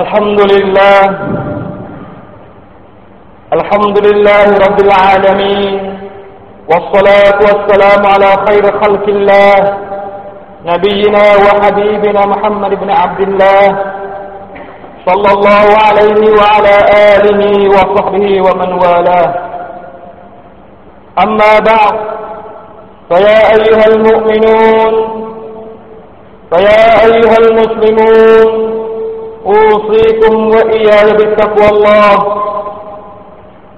الحمد لله. الحمد لله رب العالمين. والصلاة والسلام على خير خلق الله نبينا وحبيبنا محمد بن عبد الله صلى الله عليه وعلى آله وصحبه ومن والاه. أما بعد فيا أيها المؤمنون فيا أيها المسلمون أوصيكم وإياي بتقوى الله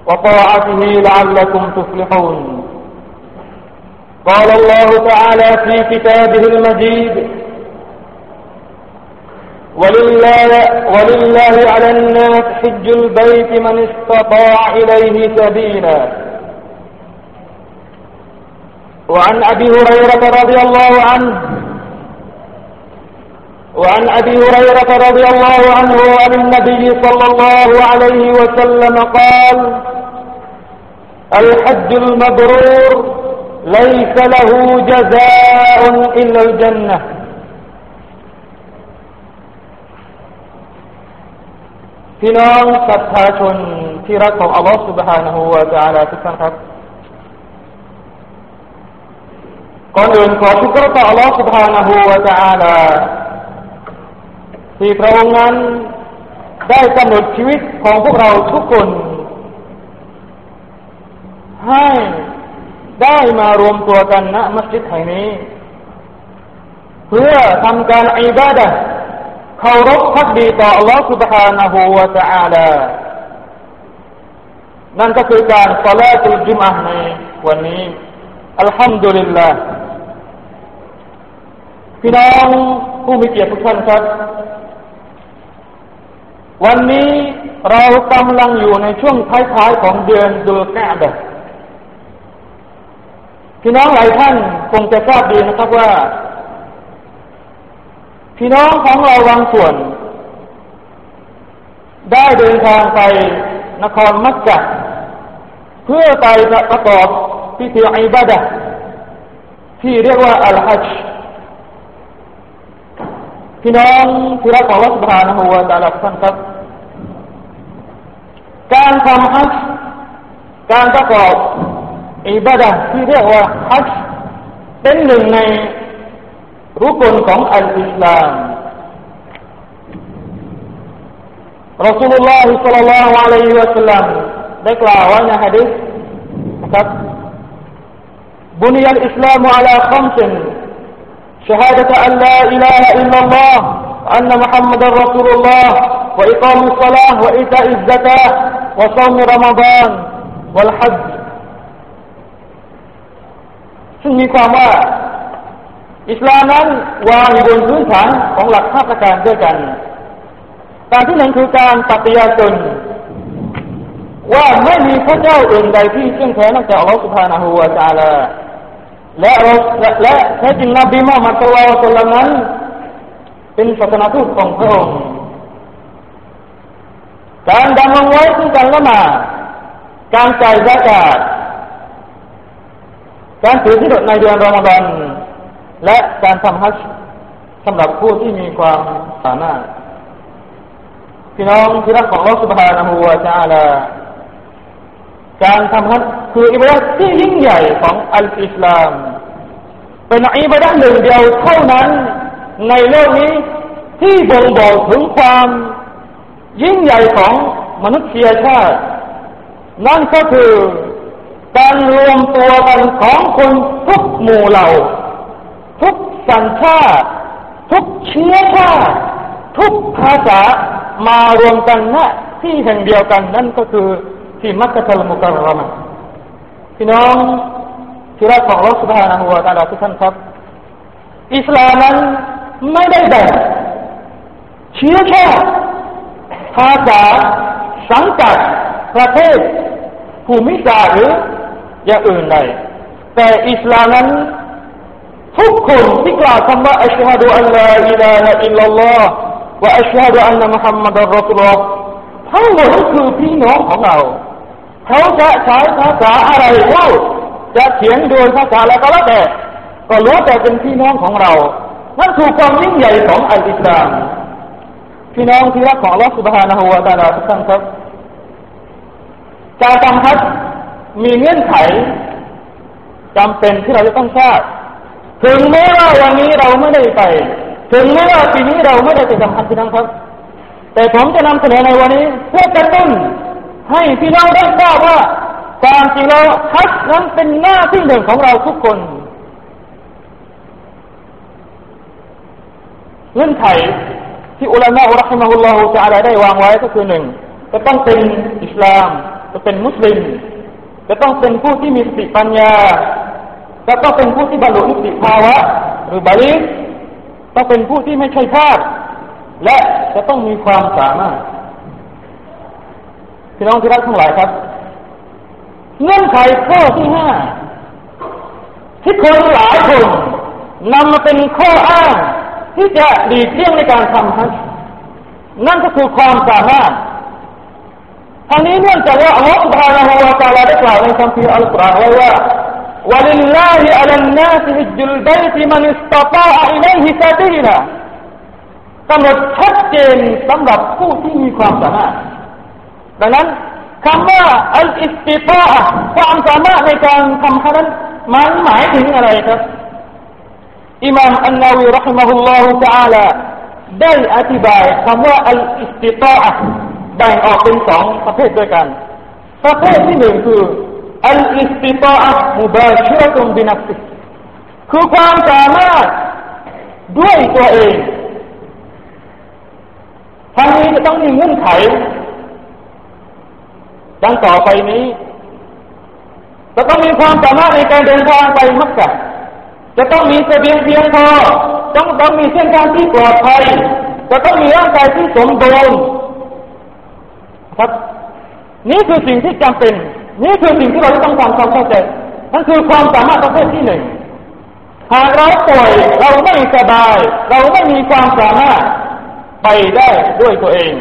وطاعته لعلكم تفلحون. قال الله تعالى في كتابه المجيد ولله, ولله على الناس حج البيت من استطاع إليه سبيلا. وعن أبي هريرة رضي الله عنه وعن أبي هريرة رضي الله عنه عن النبي صلى الله عليه وسلم قال الحج المبرور ليس له جزاء إلا الجنة في พี่น้องศรัทธาชนที่รักของอัลลอฮฺ سبحانه และ تعالى ทุกท่านครับ ก่อนอื่นขอชุกรต่ออัลลอฮฺ سبحانه และ تعالى ที่พระองค์นั้นได้กำหนดชีวิตของพวกเราทุกคน ให้ได้มารวมตัวกันณมัสยิดแห่งนี้ เพื่อทำการอิบาดะเคารพพักดีต่อ Allah سبحانه และ تعالى นั่นก็คือการสลาตุลจุมอะในวันนี้ อัลฮัมดุลิลลาห์พี่น้องผู้มีเกียรติทุกท่านครับ วันนี้เรากำลังอยู่ในช่วงท้ายๆของเดือนดุลกาดะพี่น้องหลายท่านคงจะทราบดีนะครับว่า พี่น้องของเราบางส่วน ได้เดินทางไปนครมักกะเพื่อไปประกอบพิธีอิบาดะที่เรียกว่าอัลฮัจ พี่น้องที่รักของวัสบานหัวดาลับท่านครับ การทำฮัจการประกอบอิบาดะที่เรียกว่าฮัจเป็นหนึ่งในรุกนของอัลอิสลามรอสูลุลลอฮิสัลลัลลอฮุอะลัยฮิวะสัลลัมได้กล่าวไว้ในฮะดิษครับบุนีอัอิสลามอัลาคัมซิน شهادة أن لا إله إلا الله وأن محمد رسول الله وإقام الصلاة وإيتاء الزكاة وصوم رمضان والحج ซึ่งมีความว่า อิสลามนั้นวางอยู่บนพื้นฐานของหลักห้าประการด้วยกัน การที่หนึ่งคือการปฏิญาณตนว่าไม่มีพระเจ้าอื่นใดที่เชื่อแท้นอกจากอัลลอฮฺสุบฮานาหูวาจาลา และเราและแท้จริงนบีมุฮัมมัดสุลตัลนั้น เป็นศาสนาทูตของพระองค์การดำรงไว้ซึ่งการละมาการจ่ายซากาตการถือที่ดในเดือนรอมฎอนและการทำฮัจจ์สำหรับผู้ที่มีความสามารถพี่น้องที่รักของลลอสุบฮานะฮูวะตะาลา การทำฮัจญ์คืออิบาดะที่ยิ่งใหญ่ของอัลอิสลาม เป็นอิบาดะหนึ่งเดียวเท่านั้นในโลกนี้ที่บ่งบอกถึงความยิ่งใหญ่ของมนุษยชาติ นั่นก็คือการรวมตัวกันของคนทุกหมู่เหล่า ทุกสัญชาติ ทุกเชื้อชาติ ทุกภาษามารวมกันณที่แห่งเดียวกันนั่นก็คือ ที่มักกะตัลมุการรามะพี่น้องที่รักของเราสุภานะฮัวตาลาทุกท่านครับ อิสลามนั้นไม่ได้แบ่งเชื้อชาติภาษาสังกัดประเทศภูมิศาสตร์หรืออย่างอื่นใดแต่อิสลามนั้นทุกคนที่กล่าวคำว่าอัชฮะดูอัลลอฮฺอิลาฮะอิลลัลลอฮฺวะอัชฮะดูอันนะมุฮัมมัดอัลรอสุลลอฮฺทั้งหมดคือพี่น้องของเรา เขาจะใช้ภาษาอะไรเล่าจะเขียนโดยภาษาอะไรก็แล้วแต่ก็ล้วนแต่เป็นพี่น้องของเรา นั่นคือความยิ่งใหญ่ของอัลอิสลามพี่น้องที่รักของอัลลอฮฺสุบฮานะฮูวาตาลาทุกท่านครับการทำฮัจมีเงื่อนไขจำเป็นที่เราจะต้องทราบถึงแม้ว่าวันนี้เราไม่ได้ไป ถึงแม้ว่าปีนี้เราไม่ได้ไปทำฮัจพี่น้องครับ แต่ผมจะนำเสนอในวันนี้ เพื่อกระตุ้น ให้พี่น้องได้ทราบว่าความจริงแล้วฮัจนั้นเป็นหน้าที่หนึ่งของเราทุกคนเงื่อนไขที่อุลามะอัลฮฺมะฮุลลอฮฺจะอะไรได้วางไว้ก็คือหนึ่งจะต้องเป็นอิสลาม จะเป็นมุสลิม จะต้องเป็นผู้ที่มีสติปัญญา จะต้องเป็นผู้ที่บรรลุนิติภาวะ หรือบาลิสต้องเป็นผู้ที่ไม่ใช่ทาสและจะต้องมีความสามารถ พี่น้องที่รักทั้งหลายครับเงื่อนไขข้อที่ห้าที่คนหลายคนนำมาเป็นข้ออ้างที่จะดีเลี่ยงในการทำฮัจนั่นก็คือความสามารถทางนี้เนื่องจากว่าอัลลอฮฺ سبحانه และ تعالى ได้กล่าวในคัมภีร์อัลกุรอานไว้ว่า ولله على الناس حج البيت من استطاع إليه سبيلا กำหนดชัดเจนสำหรับผู้ที่มีความสามารถ ดังนั้นคำว่าอัลอิสติตาความสามารถในการทำขนั้นมันหมายถึงอะไรครับอิมามอันนาวีรหิมะฮุลลอฮุตะอาลาได้อธิบายคำว่าอัลอิสติตาแบ่งออกเป็นสองประเภทด้วยกัน ประเภทที่หนึ่งคืออัลอิสติตามุบาชิรตุมบินักสิคือความสามารถด้วยตัวเองทางนี้จะต้องมีเงื่อนไข ดังต่อไปนี้จะต้องมีความสามารถในการเดินทางไปมักกะจะต้องมีเสบียงเพียงพอต้องต้องมีเส้นทางที่ปลอดภัยจะต้องมีร่างกายที่สมบูรณ์ครับ นี่คือสิ่งที่จำเป็น นี่คือสิ่งที่เราต้องการความเข้าใจนั่นคือความสามารถประเภทที่หนึ่งหากเราป่วยเราไม่สบาย เราไม่มีความสามารถไปได้ด้วยตัวเอง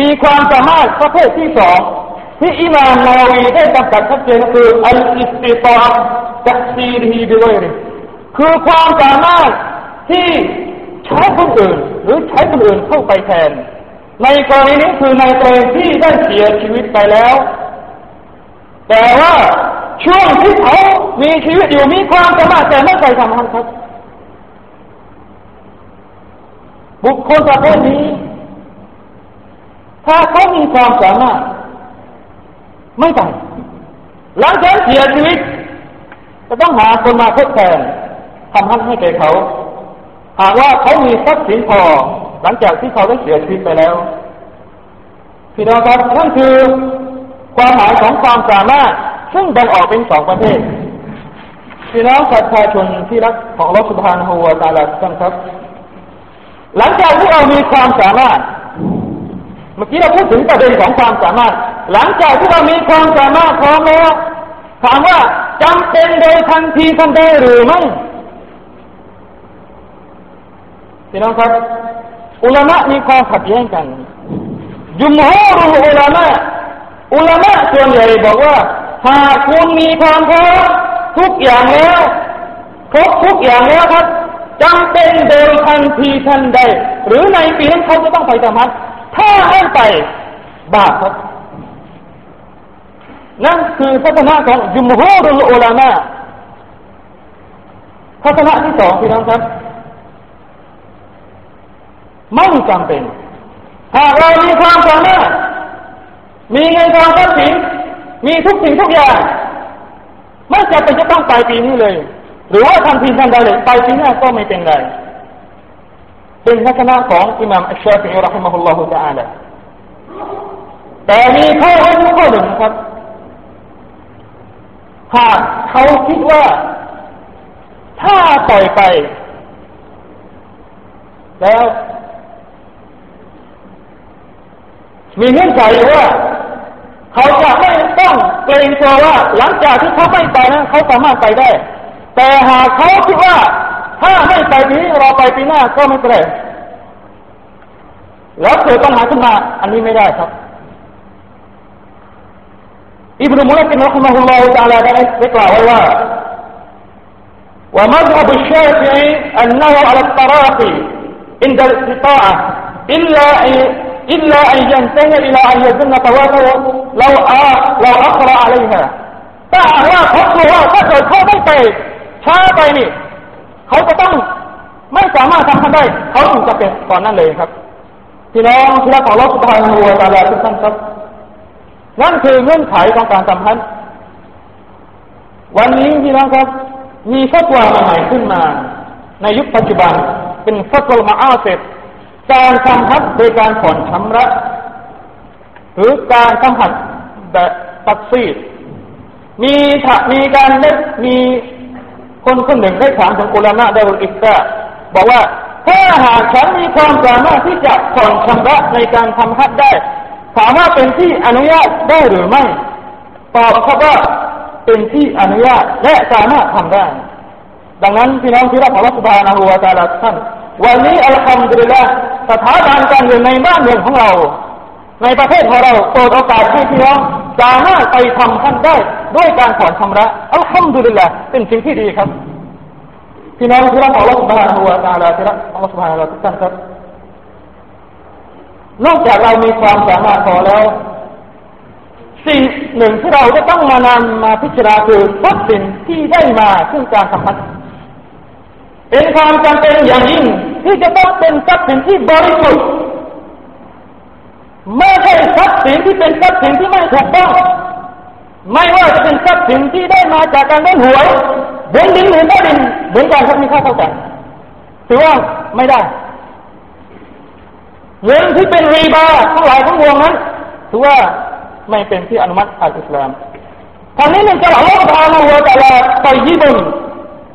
มีความสามารถประเภทที่สอง ที่อิมามนาวีได้จำกัดชัดเจนคืออัลอิสติตาจักซีรีบิวยริคือความสามารถที่ใช้คนอื่น หรือใช้คนอื่นเข้าไปแทน ในกรณีนี้คือในกรณีที่ได้เสียชีวิตไปแล้ว แต่ว่าช่วงที่เขามีชีวิตอยู่มีความสามารถแต่ไม่ไปทำงานครับบุคคลประเภทนี้ ถ้าเขามีความสามารถ ไม่ไปหลังจากเสียชีวิตจะต้องหาคนมาทดแทนทำให้ให้แก่เขา หากว่าเขามีทรัพย์สินพอหลังจากที่เขาได้เสียชีวิตไปแล้วพี่น้องครับนั่นคือความหมายของความสามารถซึ่งแบ่งออกเป็นสองประเภทพี่น้องประชาชนที่รักของรัฐบาลฮัวตาลาท่านครับ หลังจากที่เรามีความสามารถ เมื่อกี้เราพูดถึงประเด็นของความสามารถ หลังจากที่เรามีความสามารถพร้อมแล้วถามว่าจำเป็นโดยทันทีทันใดหรือไม่พี่น้องครับ อุลามะมีความขัดแย้งกัน ยุมฮูรุอุลามะอุลามะส่วนใหญ่บอกว่า หากคุณมีความพร้อมทุกอย่างแล้วครบทุกอย่างแล้วครับจำเป็นโดยทันทีทันใด หรือในปีนั้นเขาจะต้องไปธรรมะถ้าไม่ไปบาปครับ นั่นคือทัศนะของยุมฮูรุอุลามะทัศนะที่สองพี่น้องครับ ไม่จำเป็นหากเรามีความสามารถมีเงินทองทรัพย์สินมีทุกสิ่งทุกอย่าง ไม่จำเป็นจะต้องไปปีนี้เลย หรือว่าทำทีทันใดเลยไปปีหน้าก็ไม่เป็นไรเป็นทัศนะของอิหม่ามอัชชาฟิอิรหิมะฮุลลอฮุตะอาลาแต่มีข้อห้ามข้อหนึ่งครับ หากเขาคิดว่า ถ้าปล่อยไป แล้ว มีเงื่อนไขว่า เขาจะไม่ต้องเกรงกลัวว่า หลังจากที่เขาไม่ไปนะเขาสามารถไปได้ แต่หากเขาคิดว่า ถ้าไม่ไปปีนี้เราไปปีหน้าก็ไม่เป็นไรแล้วเกิดปัญหาขึ้นมา อันนี้ไม่ได้ครับ ابن ملك رحمه الله تعالى اقرأ والله ومذهب الشافعي أنه على التراخي عند الاستطاعة إلا أن إلا أن ينتهي إلى أن يزن طوافه لو آه لو أقرأ عليها. แต่ว่าเขากลัวว่าถ้าเกิดเขาไม่ไปช้าไปนี่เขาจะต้องไม่สามารถทำได้เขาถึงจะเป็นตอนนั้นเลยครับพี่น้องที่รักของเราสุดท้ายนะวัวตาลาทุกท่านครับ นั่นคือเงื่อนไขของการสัมพันธ์ วันนี้พี่น้องครับ มีฟัตวาใหม่ขึ้นมา ในยุคปัจจุบัน เป็นฟัตวามาอ้าเซตการสัมพันธ์โดยการผ่อนชำระ หรือการสัมผัสแบบตัดซีดมีมีการได้มีคนคนหนึ่งได้ถามถึงอุลามะได้บุอิสระบอกว่าถ้าหากฉันมีความสามารถที่จะผ่อนชำระในการทำฮัจได้ ถามว่าเป็นที่อนุญาตได้หรือไม่ ตอบเขาว่าเป็นที่อนุญาตและสามารถทำได้ ดังนั้นพี่น้องที่รักของรัฐบาลนะฮูวาตาลาท่านวันนี้อัลฮัมดุลิลละสถาบันการเงินในบ้านเมืองของเรา ในประเทศของเราเปิดโอกาสให้พี่น้องสามารถไปทำท่านได้ด้วยการผ่อนชำระอัลฮัมดุลิลละเป็นสิ่งที่ดีครับพี่น้องที่รักของรัฐบาลนะฮูวาตาลาที่รักของรัฐบาลเราทุกท่านครับ นอกจากเรามีความสามารถพอแล้ว สิ่งหนึ่งที่เราจะต้องมานำมาพิจารณาคือทรัพย์สินที่ได้มาซึ่งการสัมพันธ์เป็นความจำเป็นอย่างยิ่งที่จะต้องเป็นทรัพย์สินที่บริสุทธิ์ไม่ใช่ทรัพย์สินที่เป็นทรัพย์สินที่ไม่ถูกต้องไม่ว่าจะเป็นทรัพย์สินที่ได้มาจากการเล่นหวยบนดินหรือใต้ดินเหมือนกันครับมีค่าเท่ากันถือว่าไม่ได้ เงินที่เป็นรีบาทั้งหลายทั้งปวงนั้นถือว่าไม่เป็นที่อนุมัติอัลอิสลามทางนี้หนึ่งจะอัลอฮฺตาลาหัวตาลาตยิบุน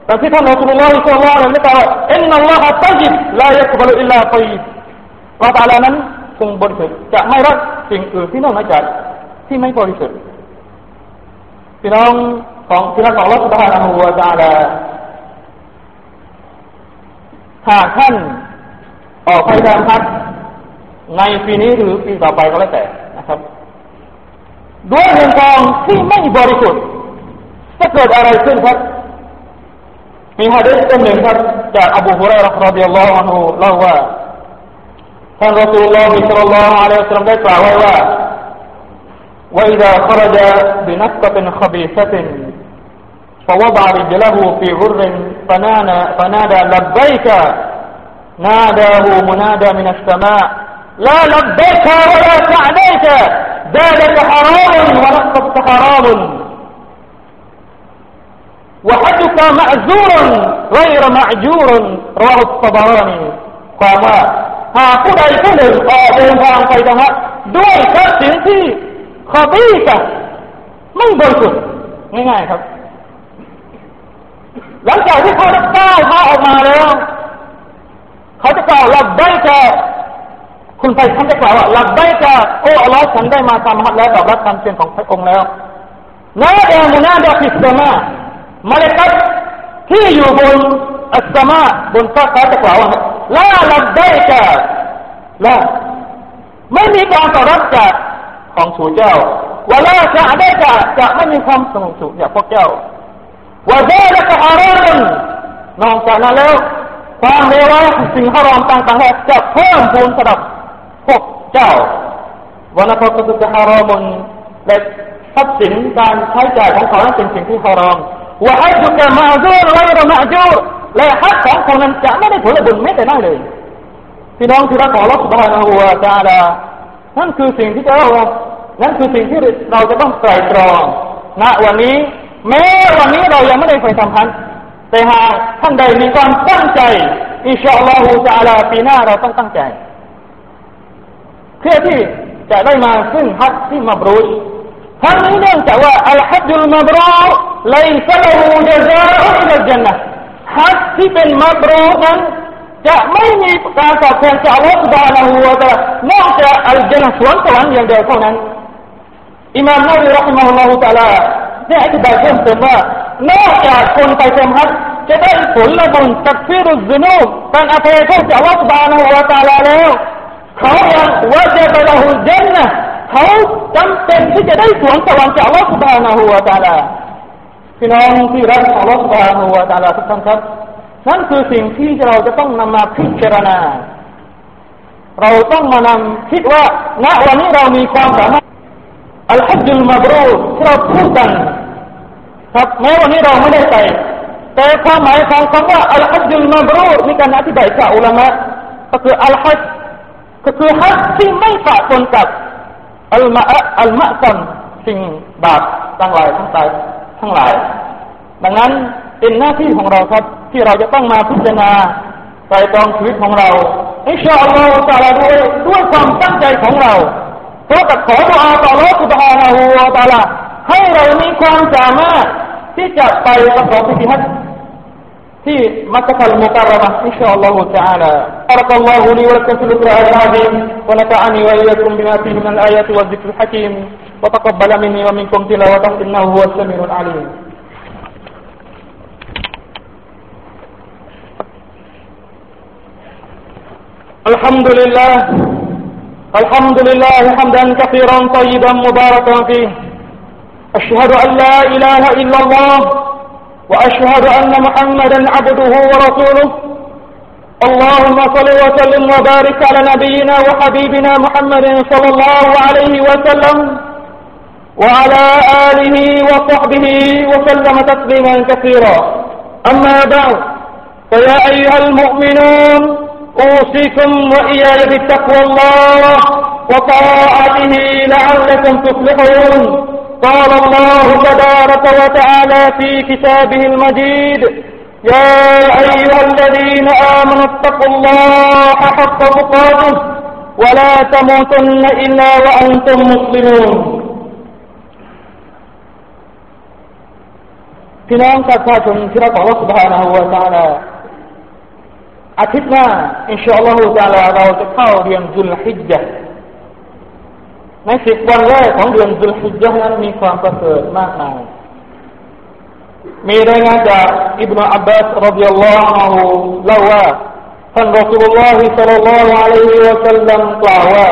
แต่ที่ท่านอัลลอฮฺสุลลัลสุลลัลนั้นกล่าวอินนัลลอฮฺตยิบลายักบลุอิลลาตยิบอัลลอฮฺตาลานั้นทรงบริสุทธิ์จะไม่รับสิ่งอื่นที่นอกจากที่ไม่บริสุทธิ์พี่น้องของพี่น้องของอัลลอฮฺสุบฮานะฮูวะตาลาหากท่านออกไปทำพัด ในปีนี้หรือปีต่อไปก็แล้วแต่นะครับด้วยเงินทองที่ไม่บริสุทธิ์จะเกิดอะไรขึ้นครับมีฮะดีษคนหนึ่งครับจากอบูฮุไรร์รดิยัลลอฮุอันฮุเล่าว่าท่านรอสูลุลลอฮิศ็อลลัลลอฮุอะลัยฮิวะซัลลัมได้กล่าวไว้ว่า وإذا خرج بنفقة خبيثة فوضع رجله في غر فنادى, فنادى لبيك ناداه منادى من السماء لا لبيك ولا سعديك ذلك حرام ونقصت حرام وحدك معزور غير معجور رواه الطبراني ความว่าหากผู้ใดผู้หนึ่งออกเดินทางไปธรรมะด้วยทรัพย์สินที่ขอบี้กันไม่บริสุทธิ์ง่ายๆครับ หลังจากที่เขาได้ก้าวเท้าออกมาแล้ว เขา คุณไปท่านจะกล่าวว่าหลับได้จะโอ้อัลลอฮ์ฉันได้มาทำฮัดแล้วตอบรับคำเชิญของพระองค์แล้วนาดามุนาดาฟิสมามาเลกัตที่อยู่บนอัสมาบนฟ้าเขาจะกล่าวว่าลาหลับได้จะละไม่มีการตอบรับจากของสูเจ้าวลาจะได้จะจะไม่มีความสงบสุขจากพวกเจ้าว่าเดละกะฮารอนนอกจากนั้นแล้วความเลวร้ายสิ่งฮารอมต่างๆจะเพิ่มพูนสำหรับ พวกเจ้าวนาพกุจะฮารอมุนและทรัพย์สินการใช้จ่ายของเขานั้นเป็นสิ่งที่ฮารอมว่าให้ทุกมาจูรไว้เรามาจูและฮักของคนนั้นจะไม่ได้ผลบุญแม้แต่น้อยเลยพี่น้องที่รักของรัฐบาลหัวจาดานั่นคือสิ่งที่เรานั่นคือสิ่งที่เราจะต้องไตรตรองณวันนี้ แม้วันนี้เรายังไม่ได้ไปทำพันแต่หากท่านใดมีความตั้งใจอิชาอัลลอฮฺจะอาลาปีหน้าเราต้องตั้งใจ เพื่อที่จะได้มาซึ่งฮัจที่มาบรูชทั้งนี้เนื่องจากว่าอัลฮัจญุลมาบรูเลยสละหูยะซาอุอิลจันนะฮัจที่เป็นมาบรูนั้นจะไม่มีการตอบแทนจากอัลลอฮฺสุบานะฮูวะตะนอกจากอัลจันนะสวนสวรรค์อย่างเดียวเท่านั้นอิมามนาวีรักมะฮุลลอฮฺตะลาได้อธิบายเพิ่มเติมว่านอกจากคนไปเต็มฮัจจะได้ผลละบุญตักฟิรุสซุนูบการอภัยโทษจากอัลลอฮฺสุบานะฮูวะตะลาแล้ว เขายังว่าจะไปละหุเจนนะเขาจำเป็นที่จะได้สวนสวรรค์จากอัลลอฮฺสุบฮานาหูวาตาลาพี่น้องที่รักของอัลลอฮฺสุบฮานาหูวาตาลาทุกท่านครับนั่นคือสิ่งที่เราจะต้องนำมาพิจารณา เราต้องมานำคิดว่าณวันนี้เรามีความสามารถอัลฮัจุลมาบรูที่เราพูดกันครับแม้วันนี้เราไม่ได้ใส่แต่ความหมายของคำว่าอัลฮัจจุลมาบรูมีการอธิบายจากอุลามะก็คืออัลฮัจ ก็คือฮัจที่ไม่ปะปนกับอัลมาอัลมะซันสิ่งบาปทั้งหลายทั้งหลายทั้งหลาย ดังนั้นเป็นหน้าที่ของเราครับที่เราจะต้องมาพิจารณาใจตรองชีวิตของเราอินชาอัลลอฮฺตาลาด้วยด้วยความตั้งใจของเราเพราะแต่ขอดุอาต่อรัสุบฮานาหูวตาลาให้เรามีความสามารถที่จะไปประกอบพิธีฮัจ في مكة المكرمة. إن شاء الله تعالى. بارك الله لي ولكم في الأسرة العظيم ونفعني وإياكم بما فيه من الآيات والذكر الحكيم وتقبل مني ومنكم تلاوته إنه هو السميع العليم. الحمد لله الحمد لله حمدا كثيرا طيبا مباركا فيه. أشهد أن لا إله إلا الله وأشهد أن محمدا عبده ورسوله. اللهم صل وسلم وبارك على نبينا وحبيبنا محمد صلى الله عليه وسلم وعلى آله وصحبه وسلم تسليما كثيرا. أما بعد فيا أيها المؤمنون أوصيكم وإياي بتقوى الله وطاعته لعلكم تفلحون. قال الله تبارك وتعالى في كتابه المجيد يا أيها الذين آمنوا اتقوا الله حق تقاته ولا تموتن إلا وأنتم مسلمون พี่น้องประชาชนที่รักของรัฐบาลนะฮะวะตาลาอาทิตย์หน้าอินชาอัลลอฮฺตาลาเราจะเข้าเรียนจุลฮิจญะ ในสิบวันแรกของเดือนจุลฮิจญะนั้นมีความประเสริฐมากมาย มีรายงานจากอิบนาอับบาสรดิยัลลอฮฺอัลเล่าว่าท่านรอสุลลอฮิสัลลัลลอฮุอะลัยฮิวะสัลลัมกล่าวว่า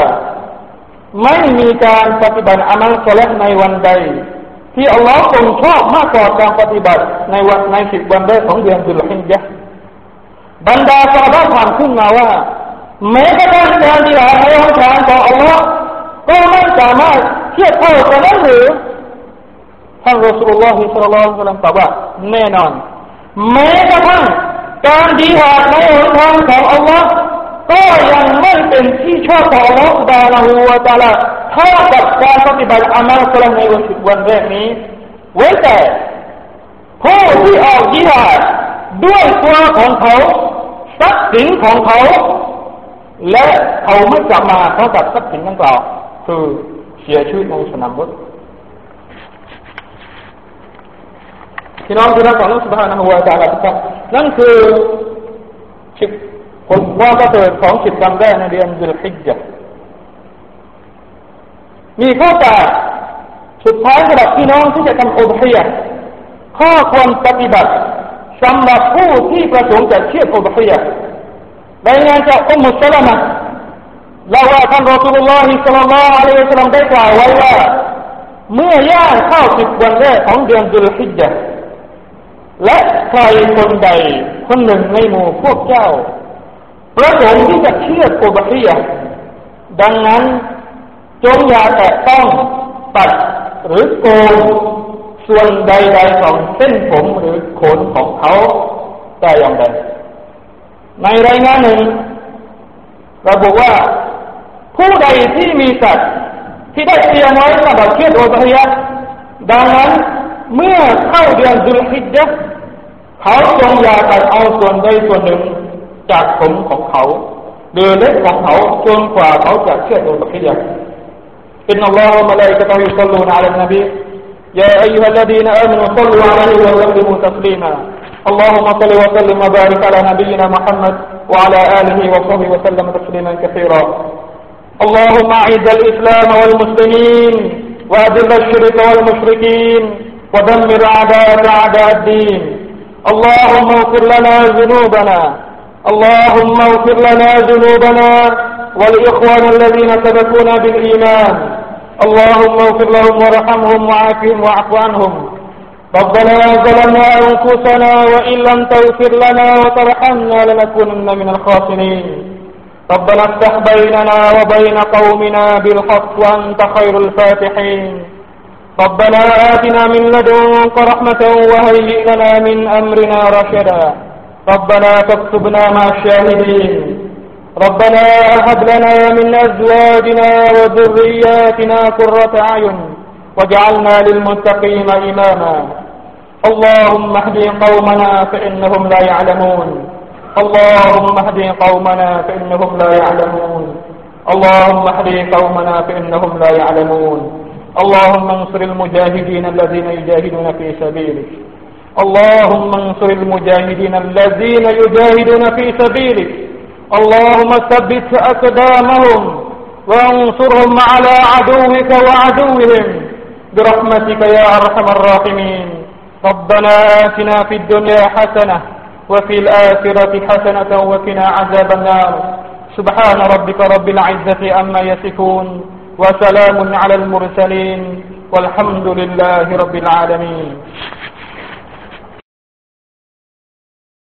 ไม่มีการปฏิบัติอามัลสละในวันใด ที่อัลลอฮ์ทรงชอบมากกว่าการปฏิบัติในวันในสิบวันแรกของเดือนจุลฮิจญะบรรดาชาวบ้านถามขึ้นมาว่าแม้กระทั่งการที่หาในห้องทานของอัลลอฮ์ ก็ไม่สามารถเทียบเท่ากันนั้นหรือท่านรอสุลลอฮิสัลลัลลอฮุอะลัยฮิวะสัลลัมตอบว่าแน่นอนแม้กระทั่งการดีหาในหนทางของอัลลอฮ์ก็ยังไม่เป็นที่ชอบของอัลลอฮ์บาลาหูวะตาลาเท่ากับการปฏิบัติอามัลสลัมในวันสิบวันแรกนี้ เว้นแต่ผู้ที่ออกยิหาดด้วยตัวของเขาทรัพย์สินของเขา และเขาไม่กลับมาเพราะกับทรัพย์สินดังกล่าว คือเสียชีวิตในสนามรบที่น้องที่รักของลูกสุภาพนะฮุวาจาระครับนั่นคือสิบผมว่าก็เกิดของสิบวันแรกในเดือนดุลฮิจญมีข้อแตกสุดท้ายสำหรับพี่น้องที่จะทำโอุบเฮียข้อควรปฏิบัติสำหรับผู้ที่ประสงค์จะเชื่อโอุบเฮียรางานจะอุมุสลามะ ล่าว่าท่านรอสุลลอฮิสัลลัลอะลัยฮิสลลัมได้กล่าวไว้ว่าเมื่อย่างเข้าสิบวันแรกของเดือนดุลฮิจญะและใครคนใดคนหนึ่งในหมู่พวกเจ้า ประสงค์ที่จะเชื่ออุบฮียะดังนั้นจงอย่าแตะต้องตัดหรือโกงส่วนใดๆของเส้นผมหรือขนของเขาแต่อย่างใดในรายงานหนึ่งระบุว่า ผู้ใดที่มีสัตว์ที่ได้เตรียมไว้สำหรับเชื่อโดยพยะดังนั้นเมื่อเข้าเดือนดุลฮิจญะเขาจงอย่าตัดเอาส่วนใดส่วนหนึ่งจากผมของเขาหรือเล็บของเขาจนกว่าเขาจะเชื่อโดยพยะ إن الله وملائكته يصلون على النبي يا أيها الذين آمنوا صلوا عليه وسلموا تسليما اللهم صل وسلم وبارك على نبينا محمد وعلى آله وصحبه وسلم تسليما كثيرا اللهم أعز الإسلام والمسلمين وأذل الشرك والمشركين ودمر أعداءك أعداء الدين. اللهم اغفر لنا ذنوبنا. اللهم اغفر لنا ذنوبنا والإخوان الذين سبقونا بالإيمان. اللهم اغفر لهم وارحمهم وعافهم واعف عنهم. ربنا ظلمنا أنفسنا وإن لم تغفر لنا وترحمنا لنكونن من الخاسرين. ربنا افتح بيننا وبين قومنا بالحق وأنت خير الفاتحين. ربنا آتنا من لدنك رحمة وهيئ لنا من أمرنا رشدا. ربنا تكتبنا مع الشاهدين. ربنا هب لنا من أزواجنا وذرياتنا قرة أعين واجعلنا للمتقين إماما. اللهم اهد قومنا فإنهم لا يعلمون. اللهم اهد قومنا فإنهم لا يعلمون. اللهم اهد قومنا فإنهم لا يعلمون. اللهم انصر المجاهدين الذين يجاهدون في سبيلك. اللهم انصر المجاهدين الذين يجاهدون في سبيلك. اللهم ثبت أقدامهم وانصرهم على عدوك وعدوهم. برحمتك يا أرحم الراحمين. ربنا آتنا في الدنيا حسنة وفي الآخرة حسنة وقنا عذاب النار. سبحان ربك رب العزة أما يصفون وسلام على المرسلين والحمد لله رب العالمين.